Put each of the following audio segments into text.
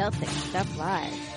Celtic Stuff Live.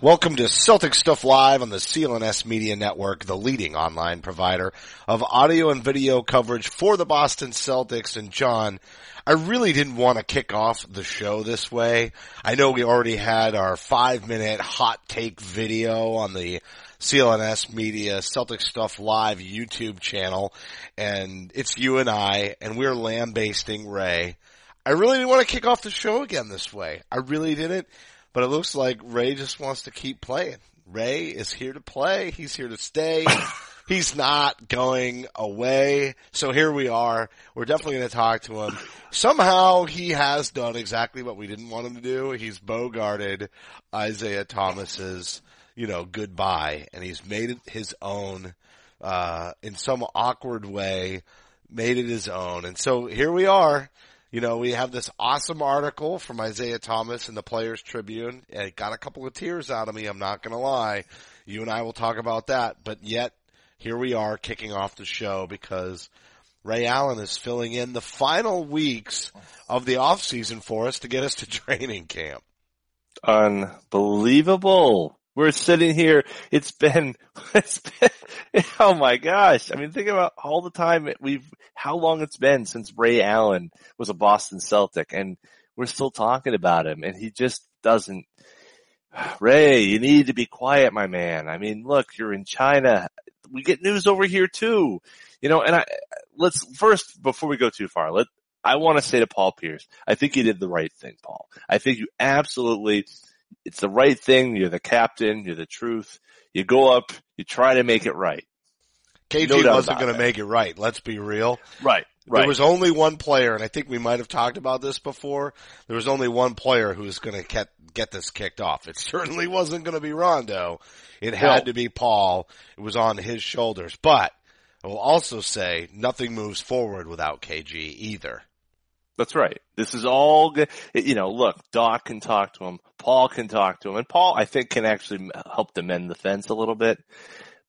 Welcome to Celtic Stuff Live on the CLNS Media Network, the leading online provider of audio and video coverage for the Boston Celtics. And John, I really didn't want to kick off the show this way. I know we already had our five minute hot take video on the CLNS Media Celtic Stuff Live YouTube channel, and it's you and I, and we're lambasting Ray. I really didn't want to kick off the show again this way. I really didn't. But it looks like Ray just wants to keep playing. Ray is here to play. He's here to stay. He's not going away. So here we are. We're definitely going to talk to him. Somehow he has done exactly what we didn't want him to do. He's bogarted Isaiah Thomas's, you know, goodbye and he's made it his own, uh, in some awkward way, made it his own. And so here we are. You know, we have this awesome article from Isaiah Thomas in the Players Tribune. It got a couple of tears out of me. I'm not going to lie. You and I will talk about that. But yet, here we are kicking off the show because Ray Allen is filling in the final weeks of the off season for us to get us to training camp. Unbelievable. We're sitting here. It's been, it's been, oh my gosh. I mean, think about all the time we've, how long it's been since Ray Allen was a Boston Celtic and we're still talking about him and he just doesn't, Ray, you need to be quiet, my man. I mean, look, you're in China. We get news over here too. You know, and I, let's first, before we go too far, let, I want to say to Paul Pierce, I think you did the right thing, Paul. I think you absolutely it's the right thing. You're the captain. You're the truth. You go up. You try to make it right. KG No wasn't going to make it right. Let's be real. Right. There was only one player, and I think we might have talked about this before. There was only one player who was going to get, get this kicked off. It certainly wasn't going to be Rondo. It had No. to be Paul. It was on his shoulders. But I will also say nothing moves forward without KG either. That's right. This is all good. You know, look, Doc can talk to him. Paul can talk to him. And Paul, I think, can actually help to mend the fence a little bit.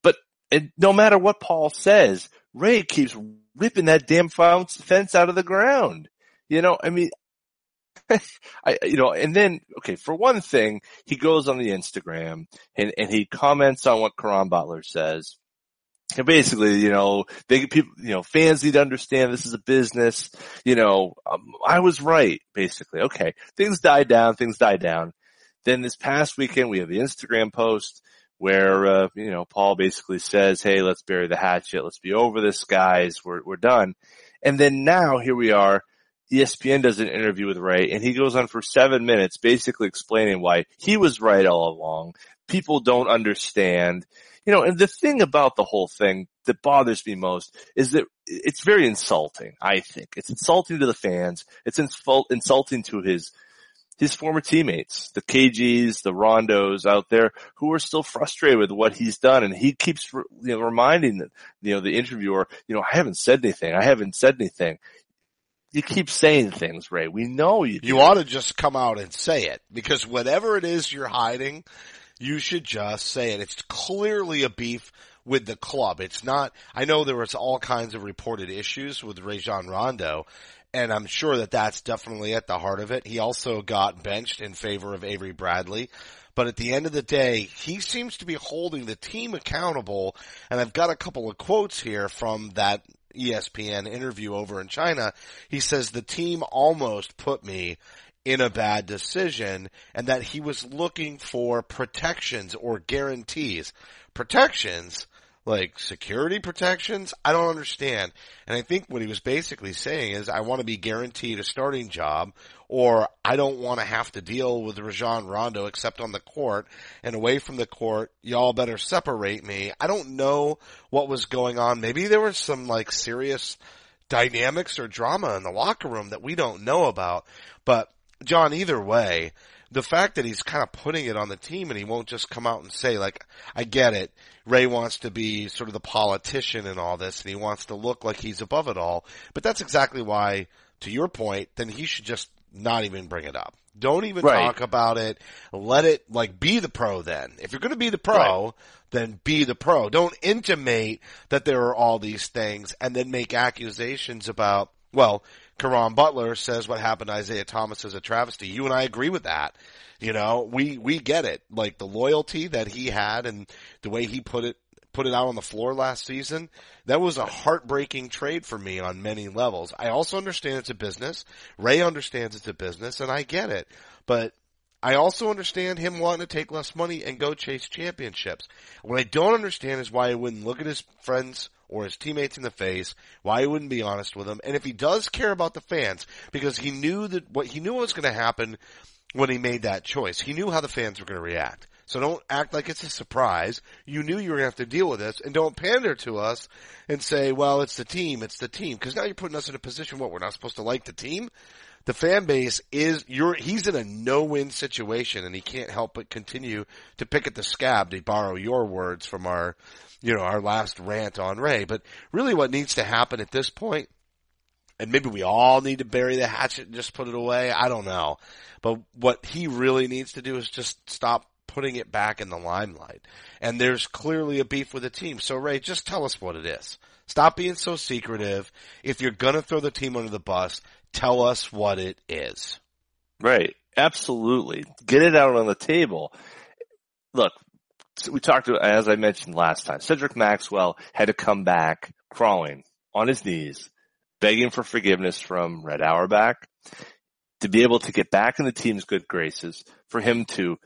But it, no matter what Paul says, Ray keeps ripping that damn fence out of the ground. You know, I mean, I, you know, and then, okay, for one thing, he goes on the Instagram and, and he comments on what Caron Butler says. And basically, you know, they people, you know, fans need to understand this is a business. You know, um, I was right, basically. Okay, things died down, things died down. Then this past weekend, we have the Instagram post where, uh, you know, Paul basically says, Hey, let's bury the hatchet. Let's be over this, guys. We're, we're done. And then now here we are. ESPN does an interview with Ray and he goes on for seven minutes basically explaining why he was right all along. People don't understand. You know, and the thing about the whole thing that bothers me most is that it's very insulting, I think. It's insulting to the fans. It's insult- insulting to his his former teammates, the KGs, the Rondos out there who are still frustrated with what he's done. And he keeps, you know, reminding the, you know, the interviewer, you know, I haven't said anything. I haven't said anything. You keep saying things, Ray. We know you. You do. ought to just come out and say it because whatever it is you're hiding, you should just say it. It's clearly a beef with the club. It's not, I know there was all kinds of reported issues with Rajon Rondo and I'm sure that that's definitely at the heart of it. He also got benched in favor of Avery Bradley. But at the end of the day, he seems to be holding the team accountable. And I've got a couple of quotes here from that ESPN interview over in China. He says the team almost put me in a bad decision and that he was looking for protections or guarantees. Protections? Like security protections? I don't understand. And I think what he was basically saying is I want to be guaranteed a starting job or I don't want to have to deal with Rajon Rondo except on the court and away from the court. Y'all better separate me. I don't know what was going on. Maybe there was some like serious dynamics or drama in the locker room that we don't know about. But John, either way, the fact that he's kind of putting it on the team and he won't just come out and say like, I get it. Ray wants to be sort of the politician in all this and he wants to look like he's above it all. But that's exactly why, to your point, then he should just not even bring it up. Don't even Right. talk about it. Let it like be the pro then. If you're going to be the pro, then be the pro. Don't intimate that there are all these things and then make accusations about, well, Caron Butler says what happened to Isaiah Thomas is a travesty. You and I agree with that. You know, we, we get it. Like the loyalty that he had and the way he put it, put it out on the floor last season, that was a heartbreaking trade for me on many levels. I also understand it's a business. Ray understands it's a business and I get it. But I also understand him wanting to take less money and go chase championships. What I don't understand is why he wouldn't look at his friends or his teammates in the face, why he wouldn't be honest with them. And if he does care about the fans, because he knew that what he knew was going to happen when he made that choice. He knew how the fans were going to react. So don't act like it's a surprise. You knew you were going to have to deal with this and don't pander to us and say, well, it's the team, it's the team. Cause now you're putting us in a position what we're not supposed to like the team. The fan base is, you're, he's in a no-win situation and he can't help but continue to pick at the scab to borrow your words from our, you know, our last rant on Ray. But really what needs to happen at this point and maybe we all need to bury the hatchet and just put it away. I don't know. But what he really needs to do is just stop putting it back in the limelight. And there's clearly a beef with the team. So Ray, just tell us what it is. Stop being so secretive. If you're gonna throw the team under the bus, tell us what it is. Right. Absolutely. Get it out on the table. Look, we talked, as I mentioned last time, Cedric Maxwell had to come back crawling on his knees, begging for forgiveness from Red Auerbach to be able to get back in the team's good graces, for him to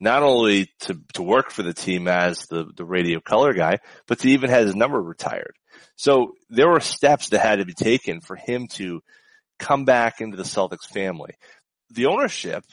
not only to, to work for the team as the, the radio color guy, but to even have his number retired. So there were steps that had to be taken for him to come back into the Celtics family. The ownership,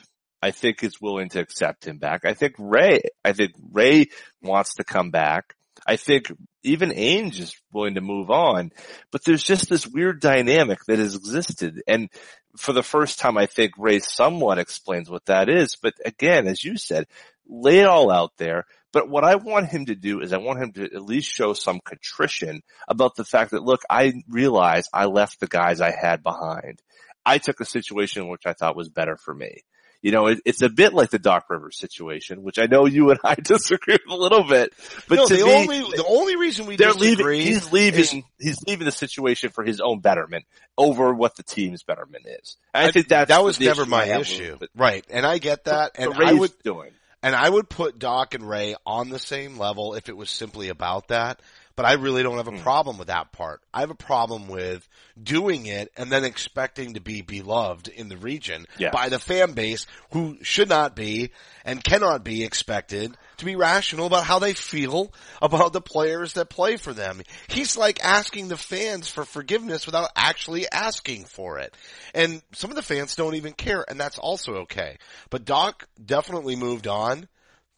I think, is willing to accept him back. I think Ray, I think Ray wants to come back. I think even Ainge is willing to move on, but there's just this weird dynamic that has existed. And for the first time, I think Ray somewhat explains what that is. But again, as you said, lay it all out there. But what I want him to do is I want him to at least show some contrition about the fact that, look, I realize I left the guys I had behind. I took a situation which I thought was better for me. You know, it, it's a bit like the Doc Rivers situation, which I know you and I disagree with a little bit. But no, the me, only the only reason we they're disagree leaving. He's leaving. is- he's leaving the situation for his own betterment over what the team's betterment is. And I, think that's that was never issue my issue, right? And I get that, and I would doing. And I would put Doc and Ray on the same level if it was simply about that. But I really don't have Hmm. a problem with that part. I have a problem with doing it and then expecting to be beloved in the region Yes. by the fan base who should not be and cannot be expected to be rational about how they feel about the players that play for them. He's like asking the fans for forgiveness without actually asking for it. And some of the fans don't even care and that's also okay. But Doc definitely moved on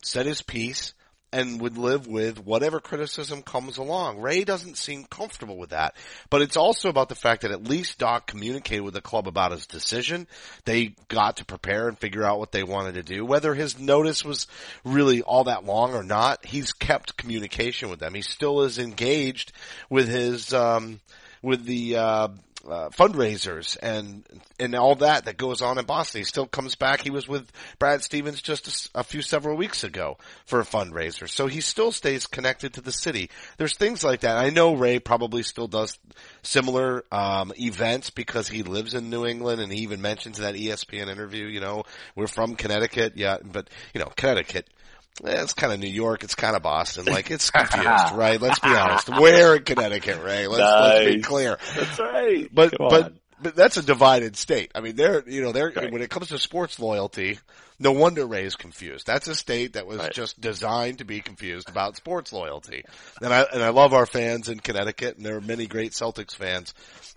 said his piece and would live with whatever criticism comes along. Ray doesn't seem comfortable with that. But it's also about the fact that at least Doc communicated with the club about his decision. They got to prepare and figure out what they wanted to do. Whether his notice was really all that long or not, he's kept communication with them. He still is engaged with his, um, with the, uh, uh, fundraisers and and all that that goes on in Boston. He still comes back. He was with Brad Stevens just a few several weeks ago for a fundraiser, so he still stays connected to the city. There's things like that. I know Ray probably still does similar um, events because he lives in New England, and he even mentions in that ESPN interview. You know, we're from Connecticut, yeah, but you know, Connecticut. Eh, It's kind of New York. It's kind of Boston. Like it's confused, right? Let's be honest. We're in Connecticut, Ray? Let's, let's be clear. That's right. But but but that's a divided state. I mean, they're you know they're Right. when it comes to sports loyalty, no wonder Ray is confused. That's a state that was Right. just designed to be confused about sports loyalty. And I and I love our fans in Connecticut, and there are many great Celtics fans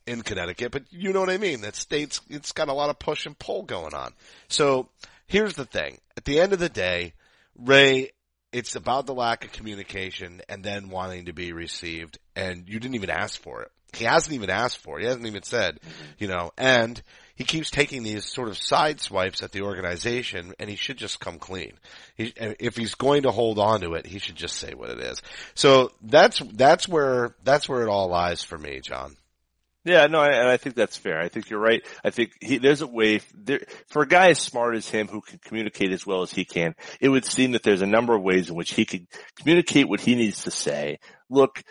in Connecticut. But you know what I mean? That state's it's got a lot of push and pull going on. So here's the thing: at the end of the day, Ray. It's about the lack of communication and then wanting to be received and you didn't even ask for it. He hasn't even asked for it. He hasn't even said, you know, and he keeps taking these sort of side swipes at the organization and he should just come clean. He, if he's going to hold on to it, he should just say what it is. So that's, that's where, that's where it all lies for me, John. Yeah, no, and I think that's fair. I think you're right. I think he, there's a way there, for a guy as smart as him who can communicate as well as he can. It would seem that there's a number of ways in which he could communicate what he needs to say. Look,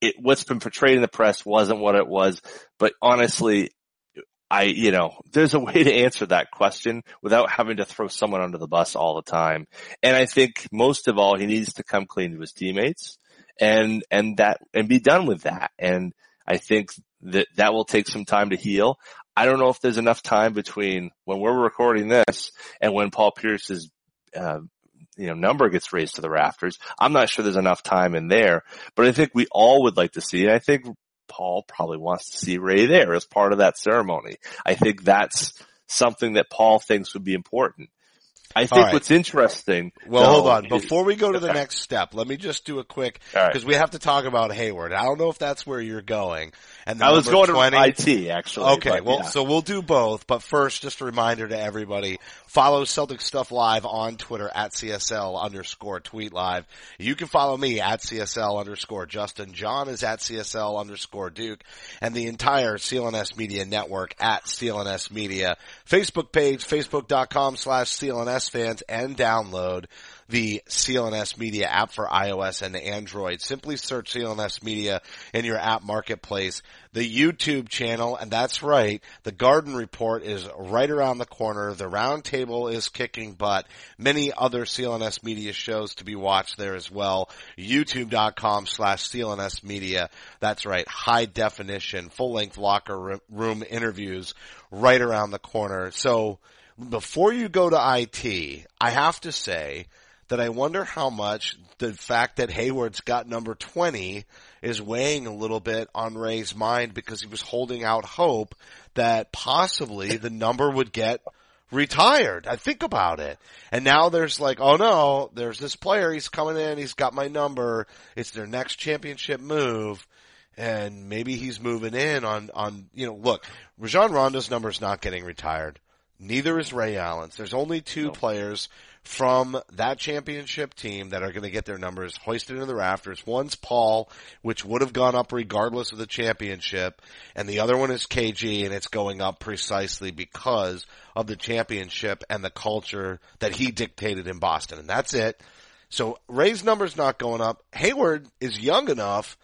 it, what's been portrayed in the press wasn't what it was, but honestly, I, you know, there's a way to answer that question without having to throw someone under the bus all the time. And I think most of all, he needs to come clean to his teammates and, and that, and be done with that. And I think that that will take some time to heal. I don't know if there's enough time between when we're recording this and when Paul Pierce's, uh, you know, number gets raised to the rafters. I'm not sure there's enough time in there, but I think we all would like to see, and I think Paul probably wants to see Ray there as part of that ceremony. I think that's something that Paul thinks would be important. I think right. what's interesting. Well, though, hold on. Before we go to the Okay. next step, let me just do a quick, All right. because we have to talk about Hayward. I don't know if that's where you're going. And the I was going 20, to IT actually. Okay, but well, yeah. so we'll do both, but first, just a reminder to everybody, follow Celtic Stuff Live on Twitter at CSL underscore tweet live. You can follow me at CSL underscore Justin. John is at CSL underscore Duke and the entire CLNS Media Network at CLNS Media. Facebook page, facebook.com slash CLNS fans and download the CLNS Media app for iOS and Android. Simply search CLNS Media in your app marketplace. The YouTube channel, and that's right, the Garden Report is right around the corner. The Roundtable is kicking butt. Many other CLNS Media shows to be watched there as well. YouTube.com slash CLNS Media. That's right, high definition, full length locker room interviews right around the corner. So, before you go to IT, I have to say that I wonder how much the fact that Hayward's got number 20 is weighing a little bit on Ray's mind because he was holding out hope that possibly the number would get retired. I think about it. And now there's like, oh no, there's this player, he's coming in, he's got my number, it's their next championship move and maybe he's moving in on, on, you know, look, Rajon Rondo's number is not getting retired. Neither is Ray Allen's. There's only two players from that championship team that are going to get their numbers hoisted into the rafters. One's Paul, which would have gone up regardless of the championship, and the other one is KG, and it's going up precisely because of the championship and the culture that he dictated in Boston. And that's it. So Ray's number's not going up. Hayward is young enough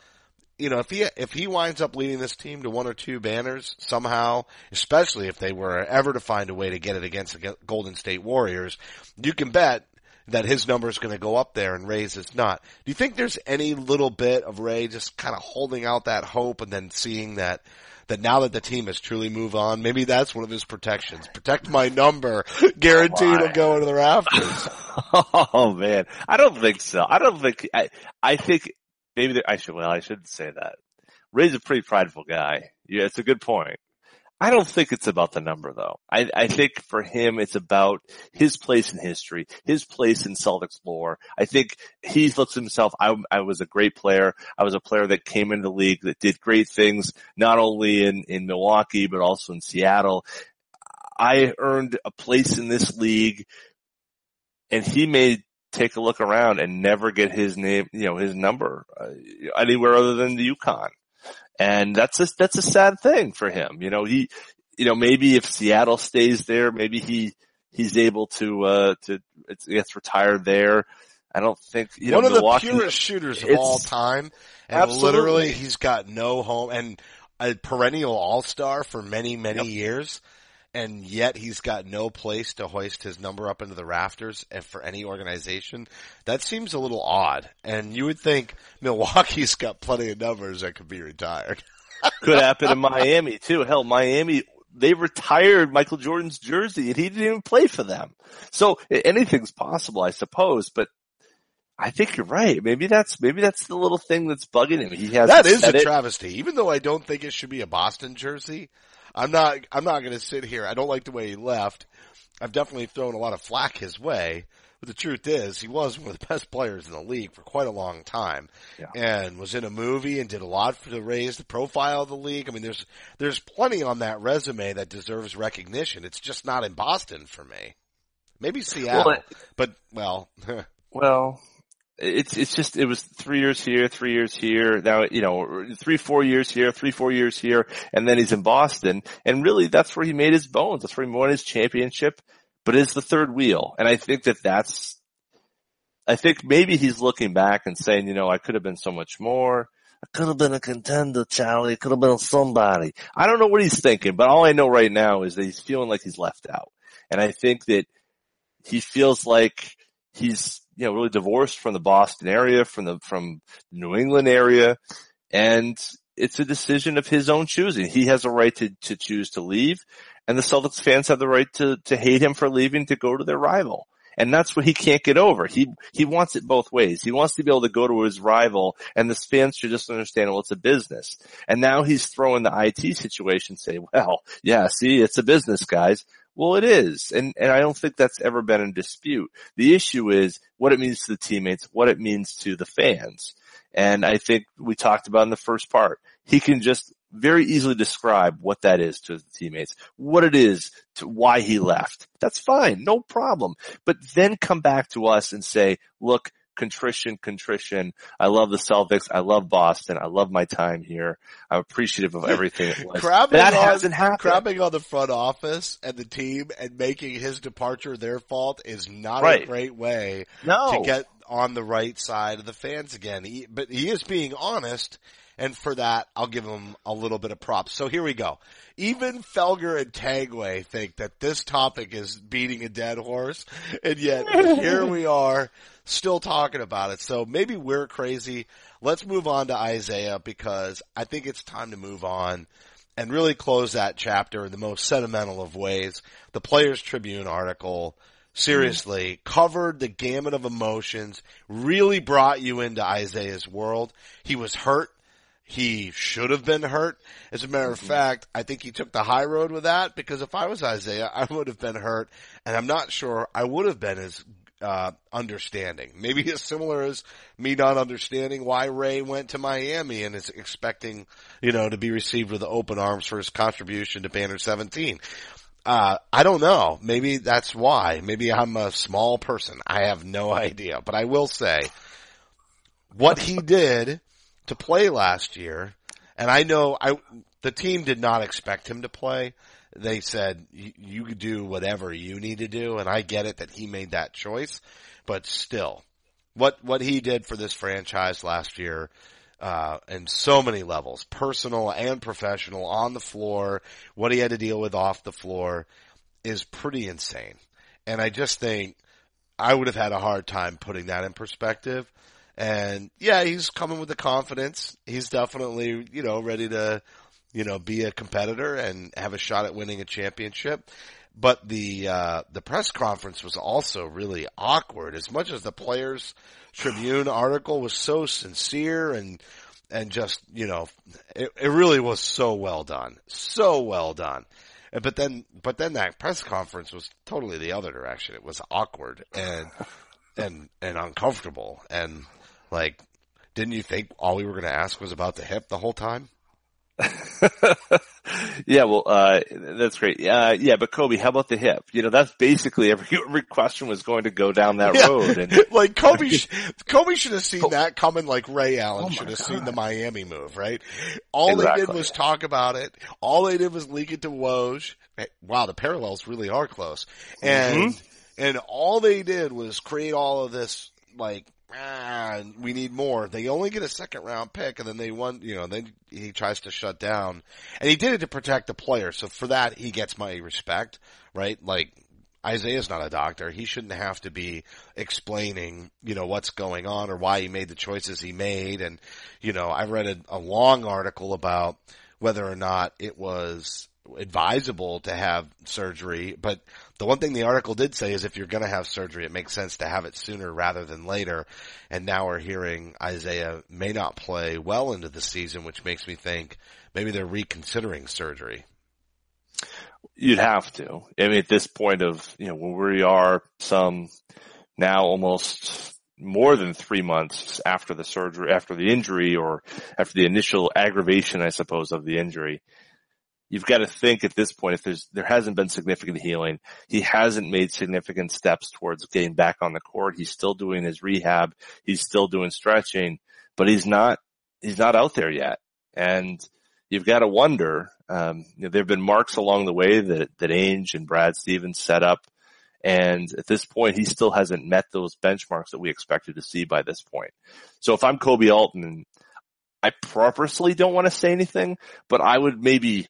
you know, if he if he winds up leading this team to one or two banners somehow, especially if they were ever to find a way to get it against the Golden State Warriors, you can bet that his number is going to go up there and Ray's is not. Do you think there's any little bit of Ray just kind of holding out that hope and then seeing that that now that the team has truly moved on, maybe that's one of his protections. Protect my number, guaranteed to go into the rafters. Oh man, I don't think so. I don't think. I I think maybe I should. Well, I shouldn't say that. Ray's a pretty prideful guy. Yeah, it's a good point. I don't think it's about the number though. I, I think for him it's about his place in history, his place in Celtics lore. I think he looks at himself, I, I was a great player. I was a player that came into the league that did great things, not only in, in Milwaukee, but also in Seattle. I earned a place in this league and he may take a look around and never get his name, you know, his number uh, anywhere other than the UConn. And that's a, that's a sad thing for him. You know, he, you know, maybe if Seattle stays there, maybe he, he's able to, uh, to, it gets retired there. I don't think, you One know, of Milwaukee, the purest shooters of all time. And Absolutely. literally he's got no home and a perennial all-star for many, many years. And yet he's got no place to hoist his number up into the rafters for any organization. That seems a little odd. And you would think Milwaukee's got plenty of numbers that could be retired. could happen in Miami too. Hell, Miami, they retired Michael Jordan's jersey and he didn't even play for them. So anything's possible, I suppose, but I think you're right. Maybe that's, maybe that's the little thing that's bugging him. He has That is a it. travesty. Even though I don't think it should be a Boston jersey, I'm not, I'm not going to sit here. I don't like the way he left. I've definitely thrown a lot of flack his way. But the truth is, he was one of the best players in the league for quite a long time, Yeah. and was in a movie and did a lot for to raise the profile of the league. I mean, there's there's plenty on that resume that deserves recognition. It's just not in Boston for me. Maybe Seattle, it- but well, Well, it's it's just it was three years here, three years here. Now you know three four years here, three four years here, and then he's in Boston. And really, that's where he made his bones. That's where he won his championship. But it's the third wheel, and I think that that's. I think maybe he's looking back and saying, you know, I could have been so much more. I could have been a contender, Charlie. I could have been somebody. I don't know what he's thinking, but all I know right now is that he's feeling like he's left out. And I think that he feels like he's, you know, really divorced from the Boston area, from the, from New England area. And it's a decision of his own choosing. He has a right to, to choose to leave and the Celtics fans have the right to, to hate him for leaving to go to their rival. And that's what he can't get over. He, he wants it both ways. He wants to be able to go to his rival and the fans should just understand, well, it's a business. And now he's throwing the IT situation say, well, yeah, see, it's a business guys. Well, it is. And, and I don't think that's ever been in dispute. The issue is what it means to the teammates, what it means to the fans. And I think we talked about in the first part, he can just very easily describe what that is to his teammates, what it is to why he left. That's fine. No problem. But then come back to us and say, look, contrition, contrition. I love the Celtics. I love Boston. I love my time here. I'm appreciative of everything it was. crabbing that on, hasn't happened. crabbing on the front office and the team and making his departure their fault is not a great way No. to get on the right side of the fans again. He, but he is being honest. And for that, I'll give him a little bit of props. So here we go. Even Felger and Tagway think that this topic is beating a dead horse. And yet here we are still talking about it. So maybe we're crazy. Let's move on to Isaiah because I think it's time to move on and really close that chapter in the most sentimental of ways. The Players Tribune article seriously mm-hmm. covered the gamut of emotions, really brought you into Isaiah's world. He was hurt. He should have been hurt. As a matter of fact, I think he took the high road with that because if I was Isaiah, I would have been hurt and I'm not sure I would have been as uh, understanding. Maybe as similar as me not understanding why Ray went to Miami and is expecting, you know, to be received with open arms for his contribution to Banner 17. Uh, I don't know. Maybe that's why. Maybe I'm a small person. I have no idea. But I will say, what he did to play last year, and I know I, the team did not expect him to play. They said, "You- do whatever you need to do, and I get it that he made that choice, but still, what, what he did for this franchise last year, uh, in so many levels, personal and professional, on the floor, what he had to deal with off the floor is pretty insane. And I just think I would have had a hard time putting that in perspective. And yeah, he's coming with the confidence. He's definitely, you know, ready to, you know, be a competitor and have a shot at winning a championship. But the, uh, the press conference was also really awkward as much as the players Tribune article was so sincere and, and just, you know, it, it really was so well done. So well done. But then, but then that press conference was totally the other direction. It was awkward and, and, and uncomfortable. And like, didn't you think all we were going to ask was about the hip the whole time? yeah, well, uh, that's great. Uh, yeah, but Koby, how about the hip? You know, that's basically every, every question was going to go down that Yeah. road. And like Koby, sh- Koby should have seen that coming like Ray Allen Oh should have God. seen the Miami move, right? All they did was talk about it. All they did was leak it to Woj. Wow, the parallels really are close. And, Mm-hmm. and all they did was create all of this, like, ah, we need more. They only get a second round pick and then they won, you know, then he tries to shut down and he did it to protect the player. So for that, he gets my respect, right? Like, Isaiah's not a doctor. He shouldn't have to be explaining, you know, what's going on or why he made the choices he made. And, you know, I read a, a long article about whether or not it was advisable to have surgery. But the one thing the article did say is if you're going to have surgery, it makes sense to have it sooner rather than later. And now we're hearing Isaiah may not play well into the season, which makes me think maybe they're reconsidering surgery. You'd have to. I mean, at this point of, you know, where we are some now almost more than three months after the surgery, after the injury or after the initial aggravation, I suppose, of the injury. You've got to think at this point, if there's, there hasn't been significant healing, he hasn't made significant steps towards getting back on the court. He's still doing his rehab. He's still doing stretching, but he's not, he's not out there yet. And you've got to wonder, um, you know, there have been marks along the way that, that Ainge and Brad Stevens set up. And at this point, he still hasn't met those benchmarks that we expected to see by this point. So if I'm Koby Altman, I purposely don't want to say anything, but I would maybe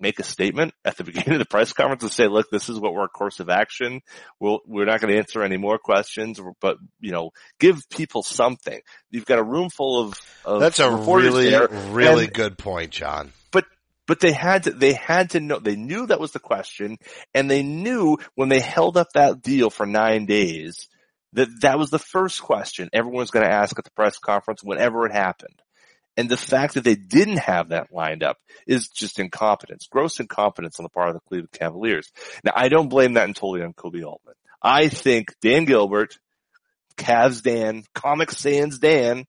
make a statement at the beginning of the press conference and say, look, this is what our course of action. We'll, we're not going to answer any more questions, but, you know, give people something. You've got a room full of, of That's a really, there, really and- good point, John. but but they had to they had to know they knew that was the question and they knew when they held up that deal for 9 days that that was the first question everyone was going to ask at the press conference whenever it happened and the fact that they didn't have that lined up is just incompetence gross incompetence on the part of the Cleveland Cavaliers now I don't blame that entirely on Koby Altman I think Dan Gilbert Cavs Dan Comic Sans Dan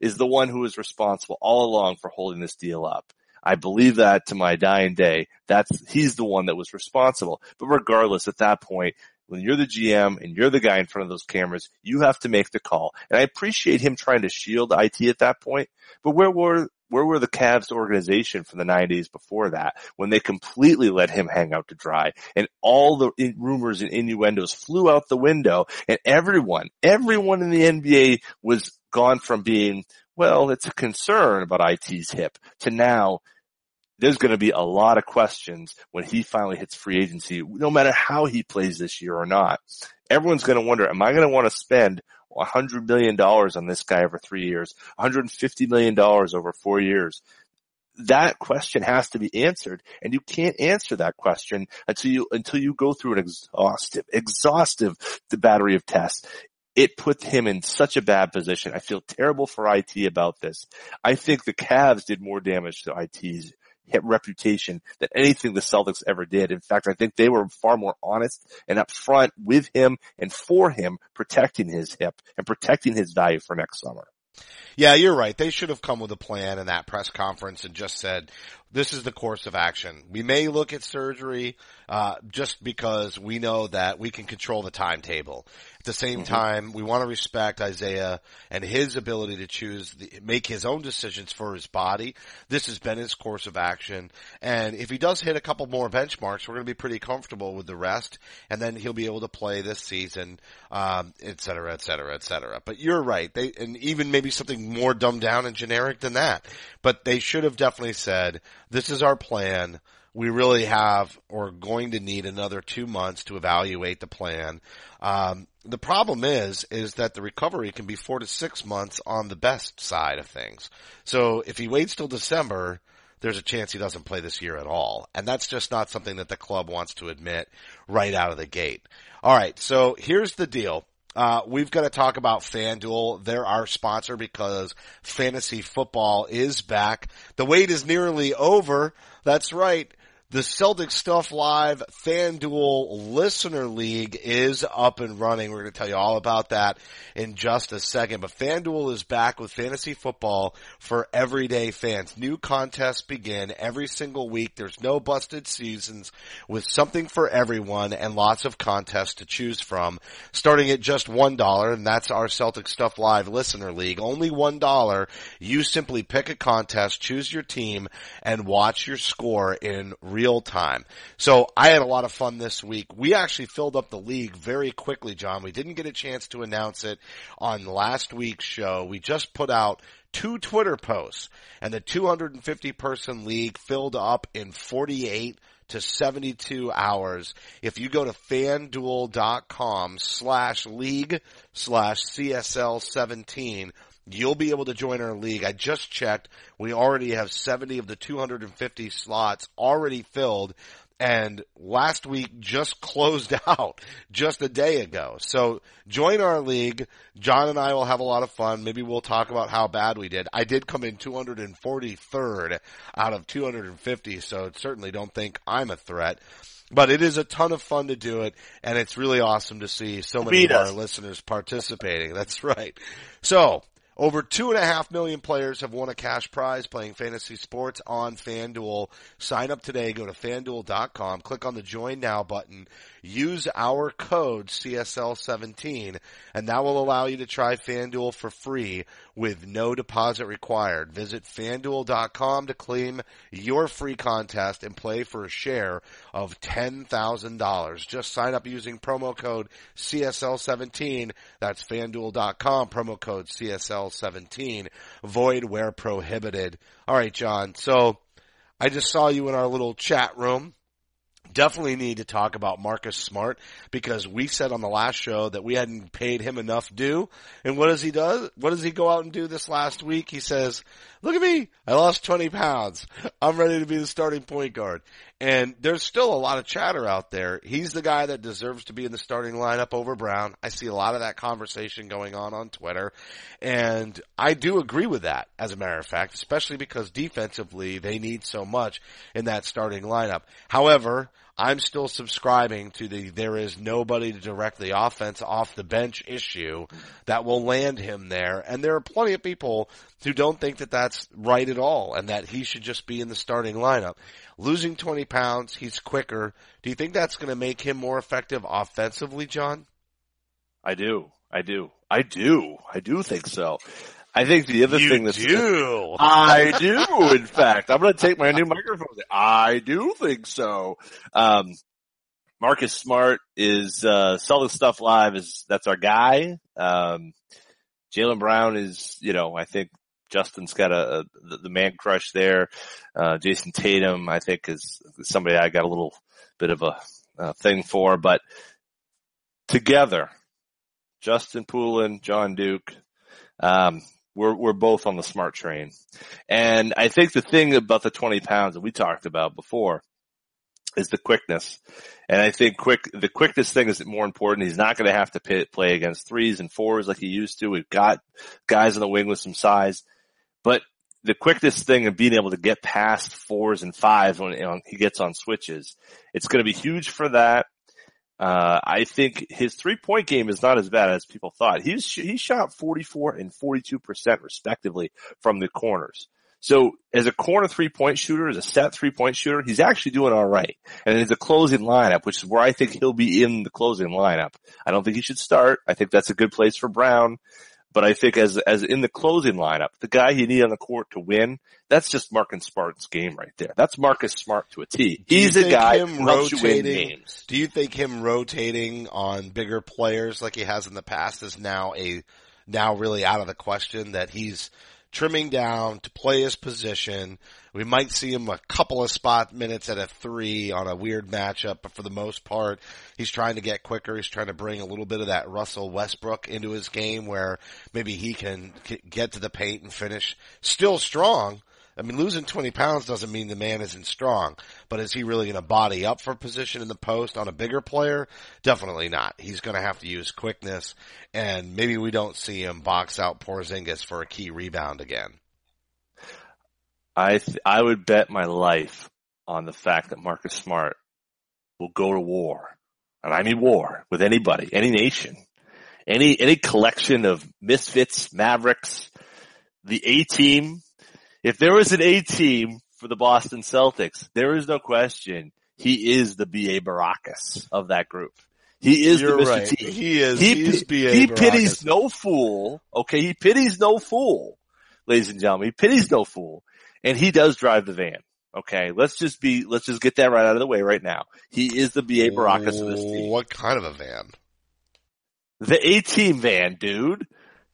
is the one who is responsible all along for holding this deal up. I believe that to my dying day. That's, he's the one that was responsible. But regardless, at that point, when you're the GM and you're the guy in front of those cameras, you have to make the call. And I appreciate him trying to shield IT at that point, but where were, where were the Cavs organization for the 90s before that when they completely let him hang out to dry and all the rumors and innuendos flew out the window and everyone, everyone in the NBA was gone from being, well, it's a concern about IT's hip to now there's going to be a lot of questions when he finally hits free agency, no matter how he plays this year or not. Everyone's going to wonder, am I going to want to spend $100 million on this guy over three years, $150 million over four years? That question has to be answered and you can't answer that question until you, until you go through an exhaustive, exhaustive battery of tests. It put him in such a bad position. I feel terrible for IT about this. I think the Cavs did more damage to IT's hip reputation than anything the Celtics ever did. In fact, I think they were far more honest and upfront with him and for him protecting his hip and protecting his value for next summer. Yeah, you're right. They should have come with a plan in that press conference and just said, this is the course of action. We may look at surgery, uh, just because we know that we can control the timetable. At the same time, we want to respect Isaiah and his ability to choose, the, make his own decisions for his body. This has been his course of action. And if he does hit a couple more benchmarks, we're going to be pretty comfortable with the rest. And then he'll be able to play this season, um, et cetera, et cetera, et cetera. But you're right. They, and even maybe something more dumbed down and generic than that. But they should have definitely said, this is our plan. We really have or going to need another two months to evaluate the plan. Um, the problem is, is that the recovery can be four to six months on the best side of things. So if he waits till December, there's a chance he doesn't play this year at all. And that's just not something that the club wants to admit right out of the gate. All right. So here's the deal. Uh, we've got to talk about FanDuel. They're our sponsor because fantasy football is back. The wait is nearly over. That's right. The Celtic Stuff Live FanDuel Listener League is up and running. We're going to tell you all about that in just a second. But FanDuel is back with fantasy football for everyday fans. New contests begin every single week. There's no busted seasons with something for everyone and lots of contests to choose from. Starting at just $1 and that's our Celtic Stuff Live Listener League. Only $1. You simply pick a contest, choose your team and watch your score in real time. So I had a lot of fun this week. We actually filled up the league very quickly, John. We didn't get a chance to announce it on last week's show. We just put out two Twitter posts and the 250 person league filled up in 48 to 72 hours. If you go to fanduel.com slash league slash CSL 17, You'll be able to join our league. I just checked. We already have 70 of the 250 slots already filled and last week just closed out just a day ago. So join our league. John and I will have a lot of fun. Maybe we'll talk about how bad we did. I did come in 243rd out of 250, so certainly don't think I'm a threat. But it is a ton of fun to do it, and it's really awesome to see so many Beat of us. our listeners participating. That's right. So, over two and a half million players have won a cash prize playing fantasy sports on FanDuel. Sign up today. Go to fanduel.com. Click on the join now button. Use our code CSL17 and that will allow you to try FanDuel for free with no deposit required. Visit fanduel.com to claim your free contest and play for a share of $10,000. Just sign up using promo code CSL17. That's fanduel.com, promo code CSL17. Void where prohibited. All right, John. So I just saw you in our little chat room definitely need to talk about Marcus Smart because we said on the last show that we hadn't paid him enough due. And what does he do? What does he go out and do this last week? He says, look at me. I lost 20 pounds. I'm ready to be the starting point guard. And there's still a lot of chatter out there. He's the guy that deserves to be in the starting lineup over Brown. I see a lot of that conversation going on on Twitter. And I do agree with that, as a matter of fact, especially because defensively they need so much in that starting lineup. However, I'm still subscribing to the there is nobody to direct the offense off the bench issue that will land him there. And there are plenty of people who don't think that that's right at all and that he should just be in the starting lineup. Losing 20 pounds, he's quicker. Do you think that's going to make him more effective offensively, John? I do. I do. I do. I do think so. I think the other thing that's do. I do, in fact. I'm going to take my new microphone. I do think so. Um, Marcus Smart is, uh, Celtic Stuff Live is, that's our guy. Um, Jaylen Brown is, you know, I think Justin's got a, a the, the man crush there. Uh, Jayson Tatum, I think is somebody I got a little bit of a, uh thing for, but together, Justin Poulin, John Duke, um, we're, we're both on the smart train. And I think the thing about the 20 pounds that we talked about before is the quickness. And I think quick, the quickness thing is more important. He's not going to have to pay, play against threes and fours like he used to. We've got guys on the wing with some size, but the quickness thing of being able to get past fours and fives when you know, he gets on switches, it's going to be huge for that. Uh, I think his three point game is not as bad as people thought. He's, he shot 44 and 42% respectively from the corners. So as a corner three point shooter, as a set three point shooter, he's actually doing all right. And as a closing lineup, which is where I think he'll be in the closing lineup. I don't think he should start. I think that's a good place for Brown. But I think as, as in the closing lineup, the guy you need on the court to win, that's just Marcus Smart's game right there. That's Marcus Smart to a T. Do He's a guy who helps you win rotating- games. Do you think him rotating on bigger players like he has in the past is now a now really out of the question that he's trimming down to play his position? We might see him a couple of spot minutes at a three on a weird matchup, but for the most part, he's trying to get quicker. He's trying to bring a little bit of that Russell Westbrook into his game where maybe he can get to the paint and finish still strong. I mean, losing 20 pounds doesn't mean the man isn't strong, but is he really going to body up for position in the post on a bigger player? Definitely not. He's going to have to use quickness and maybe we don't see him box out Porzingis for a key rebound again. I th- I would bet my life on the fact that Marcus Smart will go to war, and I mean war with anybody, any nation, any any collection of misfits, mavericks, the A team. If there was an A team for the Boston Celtics, there is no question he is the B.A. Baracus of that group. He is You're the Mr. right. T. He is. He, He, is B.A. he pities no fool. Okay, he pities no fool, ladies and gentlemen. He pities no fool, and he does drive the van. Okay, let's just be, let's just get that right out of the way right now. He is the B.A. Baracus of this team. What kind of a van? The A team van, dude.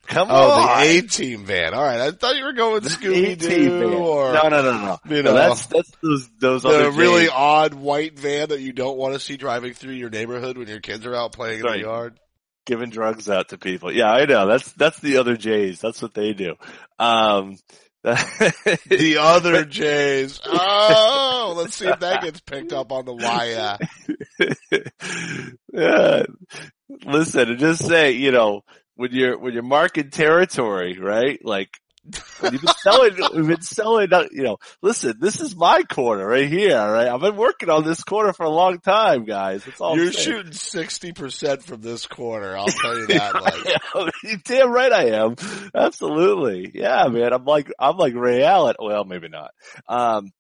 Come Oh, on. the A team van. All right, I thought you were going The Scooby Doo or no, no, no, no. you No, know, that's, that's those, those the other really J's. odd white van that you don't want to see driving through your neighborhood when your kids are out playing in the yard. giving drugs out to people. Yeah, I know. That's, that's the other J's. That's what they do. Um, The other J's. Oh, let's see if that gets picked up on the wire. yeah. Listen, and just say, you know, when you're, when you're marking territory, right? Like, when you've been selling, we've been selling, you know, listen, this is my corner right here, Right, I've been working on this corner for a long time, guys. That's all You're shooting 60% from this corner. I'll tell you that. I am. Damn right I am. Absolutely. Yeah, man. I'm like, I'm like Ray Allen. Well, maybe not. Um,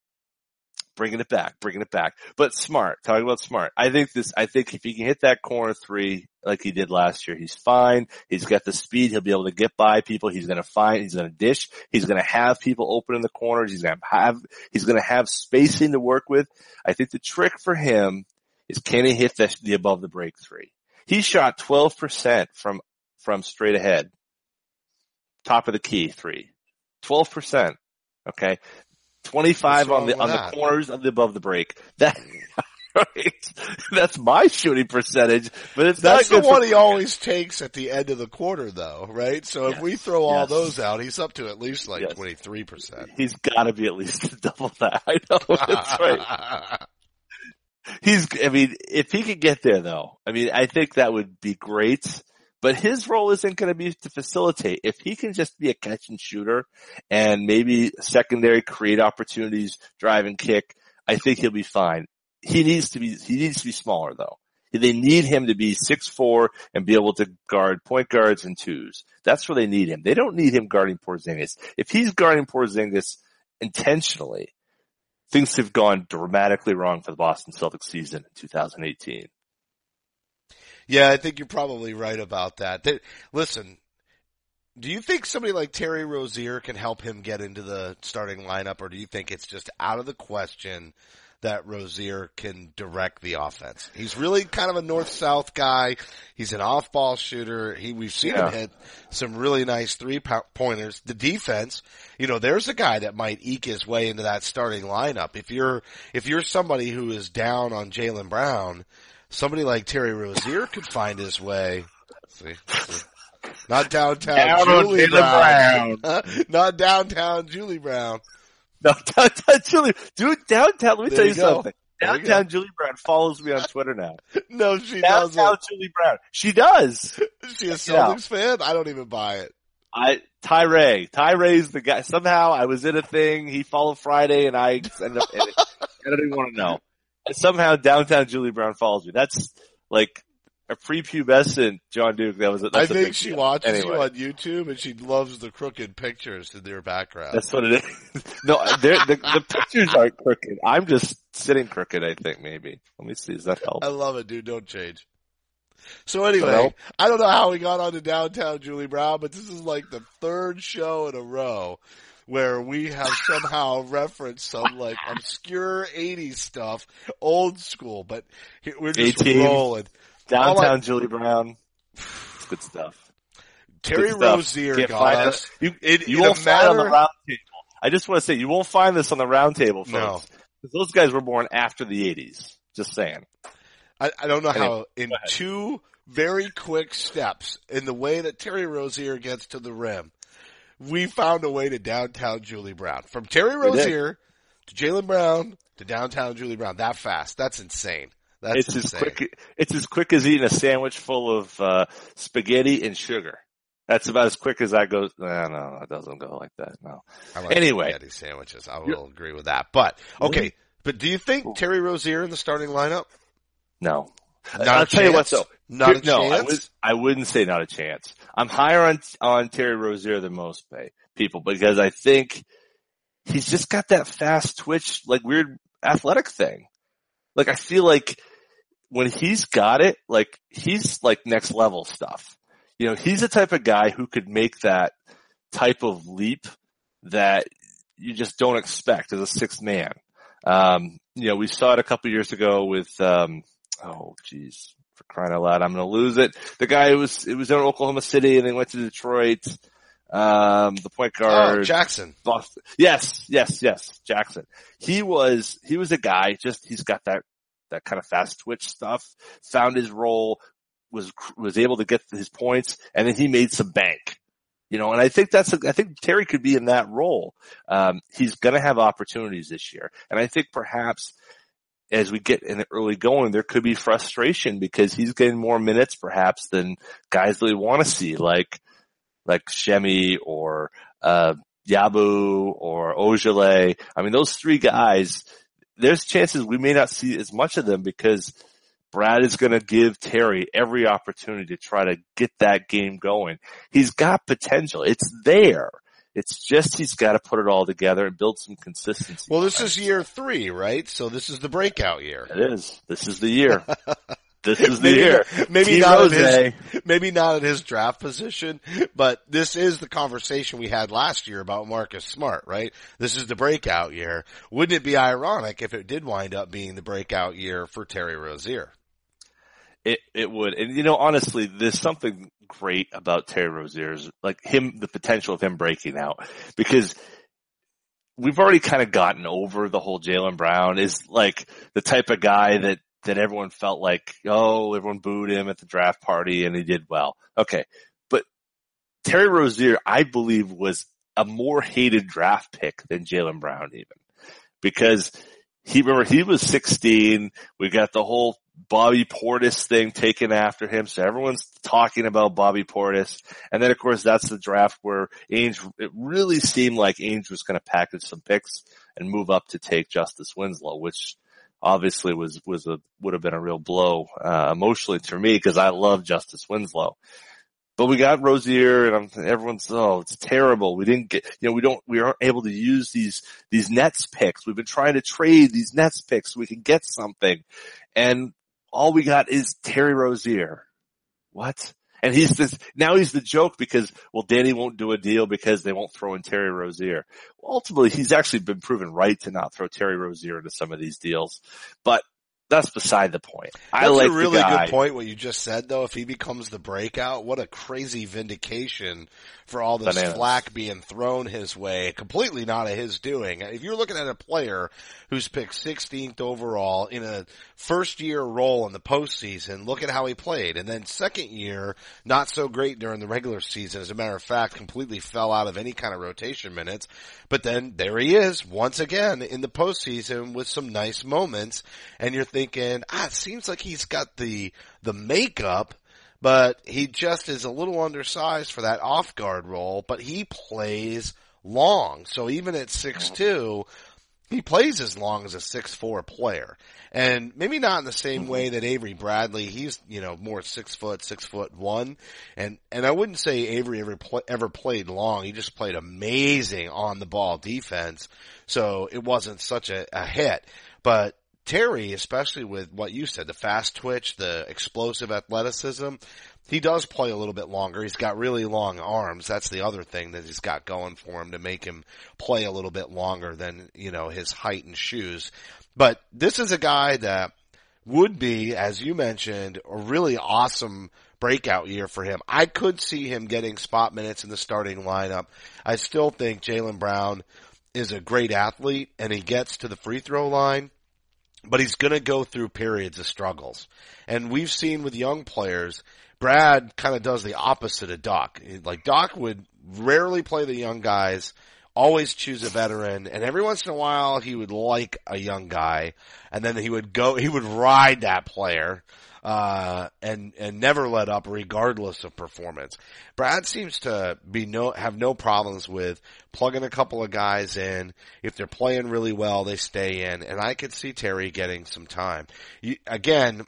bringing it back, bringing it back. But smart, talking about smart. I think this, I think if he can hit that corner three like he did last year, he's fine. He's got the speed. He'll be able to get by people. He's going to find, he's going to dish. He's going to have people open in the corners. He's going to have, he's going to have spacing to work with. I think the trick for him is can he hit the, the above the break three? He shot 12% from, from straight ahead. Top of the key three. 12%. Okay. 25 on the, on that? the corners of the above the break. That, right. That's my shooting percentage, but it's That's not the one he always takes at the end of the quarter though, right? So if we throw all Yes. those out, he's up to at least like Yes. 23%. He's gotta be at least double that. I know that's right. He's, I mean, if he could get there though, I mean, I think that would be great. But his role isn't going to be to facilitate. If he can just be a catch and shooter and maybe secondary create opportunities, drive and kick, I think he'll be fine. He needs to be, he needs to be smaller though. They need him to be six four and be able to guard point guards and twos. That's where they need him. They don't need him guarding Porzingis. If he's guarding Porzingis intentionally, things have gone dramatically wrong for the Boston Celtics season in 2018. Yeah, I think you're probably right about that. They- listen, do you think somebody like Terry Rozier can help him get into the starting lineup, or do you think it's just out of the question that Rozier can direct the offense? He's really kind of a north-south guy. He's an off-ball shooter. He, we've seen Yeah. him hit some really nice three-pointers. The defense, you know, there's a guy that might eke his way into that starting lineup. If you're, if you're somebody who is down on Jaylen Brown, somebody like Terry Rozier could find his way. See, see. not downtown Down Julie Jaylen Brown, not downtown Julie Brown. No, downtown Julie, dude, downtown, let me There tell you you go. something. Downtown Julie Brown follows me on Twitter now. No, she Downtown doesn't. Julie Brown. She does. Is she a Yeah. Celtics fan? I don't even buy it. I, Tyree. Tyree's the guy. Somehow I was in a thing. He followed Friday and I just ended up in it. I don't even want to know. And somehow downtown Julie Brown follows me. That's like a prepubescent John Duke. That was, I that's a think she deal. watches anyway. you on YouTube and she loves the crooked pictures in their background. That's what it is. No, the, the pictures aren't crooked. I'm just sitting crooked, I think, maybe. Let me see. Does that help? I love it, dude. Don't change. So anyway, Well- I don't know how we got on to downtown Julie Brown, but this is like the third show in a row where we have somehow referenced some like obscure 80s stuff, old school, but we're just 18. rolling. Downtown I- Julie Brown. It's good stuff. Terry Good stuff. Rozier Can't got find us. it. You, It, you won't a find on the matter- round table. I just want to say, you won't find this on the round table, No. folks. 'Cause Those guys were born after the 80s. Just saying. I, I don't know how in two very quick steps in the way that Terry Rozier gets to the rim, we found a way to downtown Julie Brown. From Terry Rozier to Jaylen Brown to downtown Julie Brown. That fast. That's insane. That's It's as insane. quick, it's as quick as eating a sandwich full of, uh, spaghetti and sugar. That's about as quick as that goes. No, no, it doesn't go like that. No. I like Anyway. spaghetti sandwiches. I will agree with that. But okay, But do you think Terry Rozier in the starting lineup? No. Not I'll tell you what chance? though. Not a no, I, chance? would, I wouldn't say not a chance. I'm higher on on Terry Rozier than most pay people because I think he's just got that fast twitch, like weird athletic thing. Like I feel like when he's got it, like he's like next level stuff. You know, he's the type of guy who could make that type of leap that you just don't expect as a sixth man. Um, you know, we saw it a couple years ago with, um, oh geez, for crying out loud, I'm going to lose it. The guy who was, it was in Oklahoma City and then went to Detroit. Um, the point guard. Oh, Jackson. Boston. Yes, yes, yes, Jackson. He was, he was a guy, just, he's got that, that kind of fast twitch stuff, found his role, was, was able to get his points, and then he made some bank. You know, and I think that's, a, I think Terry could be in that role. Um, he's gonna have opportunities this year. And I think perhaps as we get in the early going, there could be frustration because he's getting more minutes perhaps than guys that we want to see, like, like Shemi or, uh, Yabu or Ojeleye. I mean, those three guys, there's chances we may not see as much of them because Brad is going to give Terry every opportunity to try to get that game going. He's got potential. It's there. It's just he's got to put it all together and build some consistency. Well, this is year three, right? So this is the breakout year. It is. This is the year. this is the Maybe- year. maybe T. not at his- Maybe not at his draft position, but this is the conversation we had last year about Marcus Smart, right? This is the breakout year. Wouldn't it be ironic if it did wind up being the breakout year for Terry Rozier? It it would, and you know, honestly, there's something great about Terry Rozier's, like him, the potential of him breaking out, because we've already kind of gotten over the whole Jaylen Brown is like the type of guy that that everyone felt like, oh, everyone booed him at the draft party and he did well. Okay, but Terry Rozier, I believe, was a more hated draft pick than Jaylen Brown even because he remember he was 16. We got the whole Bobby Portis thing taken after him. So everyone's talking about Bobby Portis. And then of course that's the draft where Ainge, it really seemed like Ainge was going to package some picks and move up to take Justice Winslow, which obviously was, was a, would have been a real blow, uh, emotionally to me because I love Justice Winslow. But we got Rozier and I'm, everyone's, oh, it's terrible. We didn't get, you know, we don't, we aren't able to use these, these Nets picks. We've been trying to trade these Nets picks so we can get something. And all we got is Terry Rozier. What? And he's this, now he's the joke because, well, Danny won't do a deal because they won't throw in Terry Rozier. Well, ultimately, he's actually been proven right to not throw Terry Rozier into some of these deals, but that's beside the point. I That's like a really good point what you just said though. If he becomes the breakout, what a crazy vindication for all this Bananas. flack being thrown his way. Completely not of his doing. If you're looking at a player who's picked 16th overall in a first year role in the postseason, look at how he played. And then second year, not so great during the regular season. As a matter of fact, completely fell out of any kind of rotation minutes. But then there he is once again in the postseason with some nice moments. And you're thinking, ah, it seems like he's got the, the makeup, but he just is a little undersized for that off guard role, but he plays long. So even at six two, he plays as long as a six four player. And maybe not in the same mm-hmm. way that Avery Bradley, he's, you know, more six foot, six foot one. And, and I wouldn't say Avery ever, pl- ever played long. He just played amazing on the ball defense. So it wasn't such a, a hit. But Terry, especially with what you said, the fast twitch, the explosive athleticism, he does play a little bit longer. He's got really long arms. That's the other thing that he's got going for him to make him play a little bit longer than, you know, his height and shoes. But this is a guy that would be, as you mentioned, a really awesome breakout year for him. I could see him getting spot minutes in the starting lineup. I still think Jaylen Brown is a great athlete and he gets to the free throw line but he's going to go through periods of struggles. And we've seen with young players, Brad kind of does the opposite of Doc. Like Doc would rarely play the young guys, always choose a veteran, and every once in a while he would like a young guy, and then he would go, he would ride that player uh, and and never let up regardless of performance. Brad seems to be no have no problems with plugging a couple of guys in. If they're playing really well, they stay in, and I could see Terry getting some time. You, again,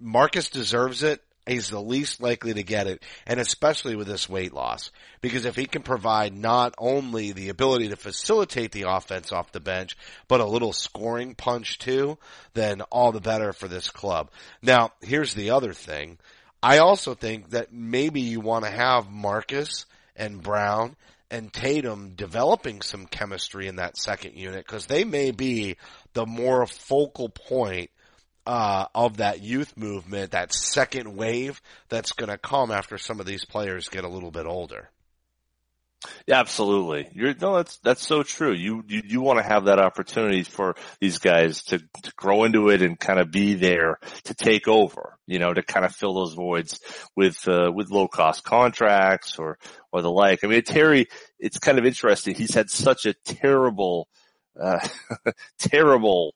Marcus deserves it. He's the least likely to get it, and especially with this weight loss. Because if he can provide not only the ability to facilitate the offense off the bench, but a little scoring punch too, then all the better for this club. Now, here's the other thing. I also think that maybe you want to have Marcus and Brown and Tatum developing some chemistry in that second unit because they may be the more focal point uh, of that youth movement, that second wave that's going to come after some of these players get a little bit older. Yeah, absolutely. You're no, that's that's so true. You you, you want to have that opportunity for these guys to, to grow into it and kind of be there to take over. You know, to kind of fill those voids with uh, with low cost contracts or or the like. I mean, Terry, it's kind of interesting. He's had such a terrible, uh, terrible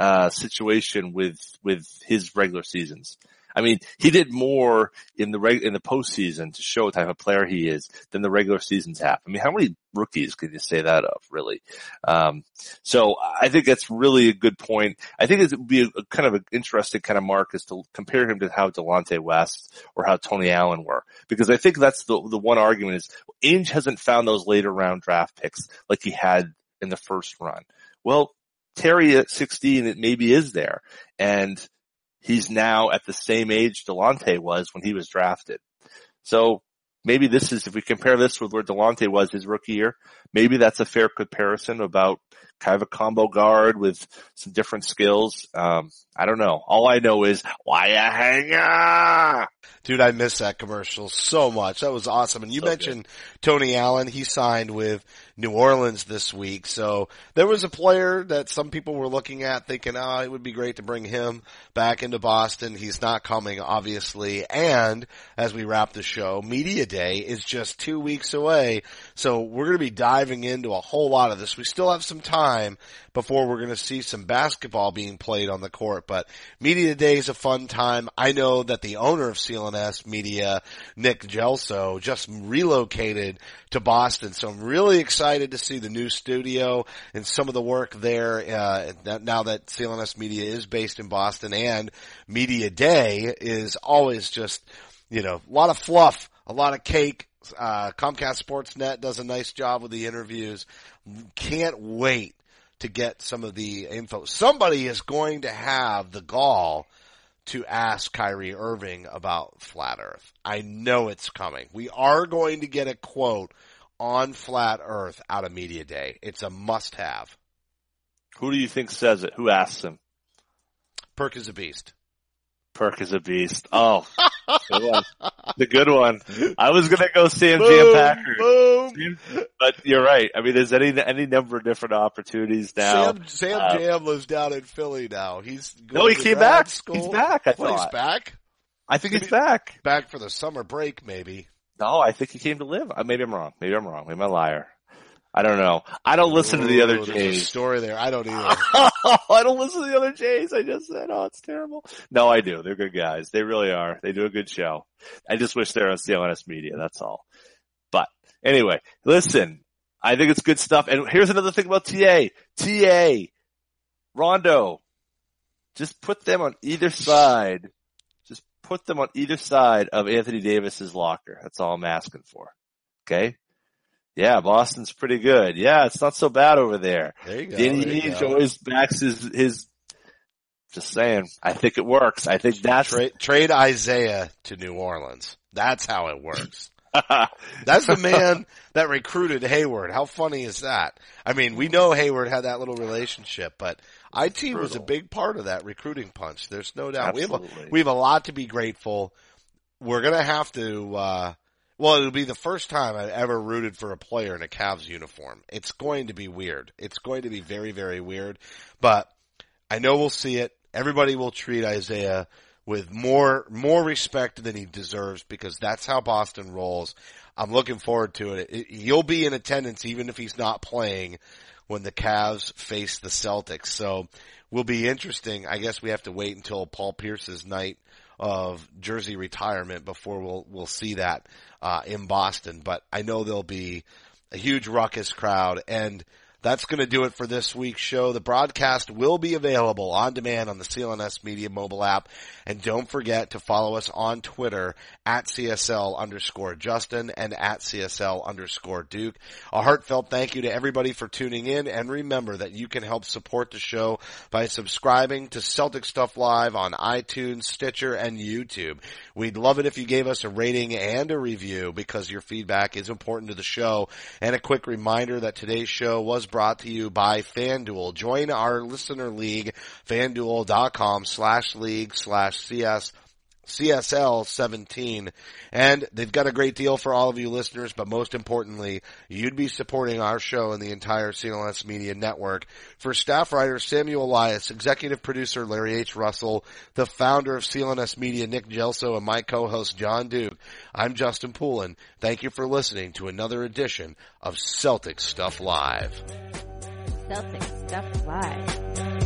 uh, situation with with his regular seasons. I mean, he did more in the reg- in the postseason to show what type of player he is than the regular seasons have. I mean, how many rookies can you say that of, really? Um, so I think that's really a good point. I think it would be a, a kind of an interesting kind of mark is to compare him to how Delonte West or how Tony Allen were, because I think that's the the one argument is Ainge hasn't found those later round draft picks like he had in the first run. Well, Terry at 16, it maybe is there. And he's now at the same age Delonte was when he was drafted. So maybe this is, if we compare this with where Delonte was his rookie year, maybe that's a fair comparison about kind of a combo guard with some different skills. Um, I don't know. All I know is why you hang on. Dude, I miss that commercial so much. That was awesome. And you So mentioned Tony Allen. He signed with New Orleans this week. So there was a player that some people were looking at thinking, oh, it would be great to bring him back into Boston. He's not coming, obviously. And as we wrap the show, Media Day is just two weeks away. So we're going to be diving into a whole lot of this. We still have some time before we're going to see some basketball being played on the court, but Media Day is a fun time. I know that the owner of CLNS Media, Nick Gelso, just relocated to Boston, so I'm really excited to see the new studio and some of the work there, uh, now that CLNS Media is based in Boston and Media Day is always just, you know, a lot of fluff, a lot of cake, uh, Comcast Sportsnet does a nice job with the interviews. Can't wait to get some of the info. Somebody is going to have the gall to ask Kyrie Irving about flat earth. I know it's coming. We are going to get a quote on flat earth out of media day. It's a must have. Who do you think says it? Who asks him? Perk is a beast. Perk is a beast. Oh, good the good one. I was gonna go Sam Jam Packer, boom. but you're right. I mean, there's any any number of different opportunities now. Sam, Sam uh, Jam lives down in Philly now. He's No, he came back. School. He's back, I Well, he's back. I think he's back. Back for the summer break, maybe. No, I think he came to live. Uh, Maybe I'm wrong. Maybe I'm wrong. Maybe I'm a liar. I don't know. I don't listen to the other Ooh, Jays. story there. I don't either. I don't listen to the other Jays. I just said, oh, it's terrible. No, I do. They're good guys. They really are. They do a good show. I just wish they're on CLNS media. That's all. But anyway, listen, I think it's good stuff. And here's another thing about TA. TA, Rondo, just put them on either side. Just put them on either side of Anthony Davis's locker. That's all I'm asking for. Okay. Yeah, Boston's pretty good. Yeah, it's not so bad over there. There you go. Danny Ainge always backs his, his, just saying, I think it works. I think that's, Trade, trade Isaiah to New Orleans. That's how it works. That's the man that recruited Hayward. How funny is that? I mean, we know Hayward had that little relationship, but IT was a big part of that recruiting punch. There's no doubt. We have, a, we have a lot to be grateful. We're gonna have to, uh, well, it'll be the first time I've ever rooted for a player in a Cavs uniform. It's going to be weird. It's going to be very, very weird, but I know we'll see it. Everybody will treat Isaiah with more more respect than he deserves because that's how Boston rolls. I'm looking forward to it. it. You'll be in attendance even if he's not playing when the Cavs face the Celtics. So will be interesting. I guess we have to wait until Paul Pierce's night of jersey retirement before we'll we'll see that uh, in Boston. But I know there'll be a huge ruckus crowd and that's going to do it for this week's show. The broadcast will be available on demand on the CLNS Media mobile app. And don't forget to follow us on Twitter at CSL underscore Justin and at CSL underscore Duke. A heartfelt thank you to everybody for tuning in. And remember that you can help support the show by subscribing to Celtic Stuff Live on iTunes, Stitcher, and YouTube. We'd love it if you gave us a rating and a review because your feedback is important to the show. And a quick reminder that today's show was brought to you by FanDuel. Join our listener league, fanduel.com slash league slash CS CSL 17. And they've got a great deal for all of you listeners, but most importantly, you'd be supporting our show and the entire CLNS Media Network. For staff writer Samuel Elias, executive producer Larry H. Russell, the founder of CLNS Media Nick Gelso, and my co-host John Duke, I'm Justin Poulin. Thank you for listening to another edition of Celtic Stuff Live. Celtic stuff live.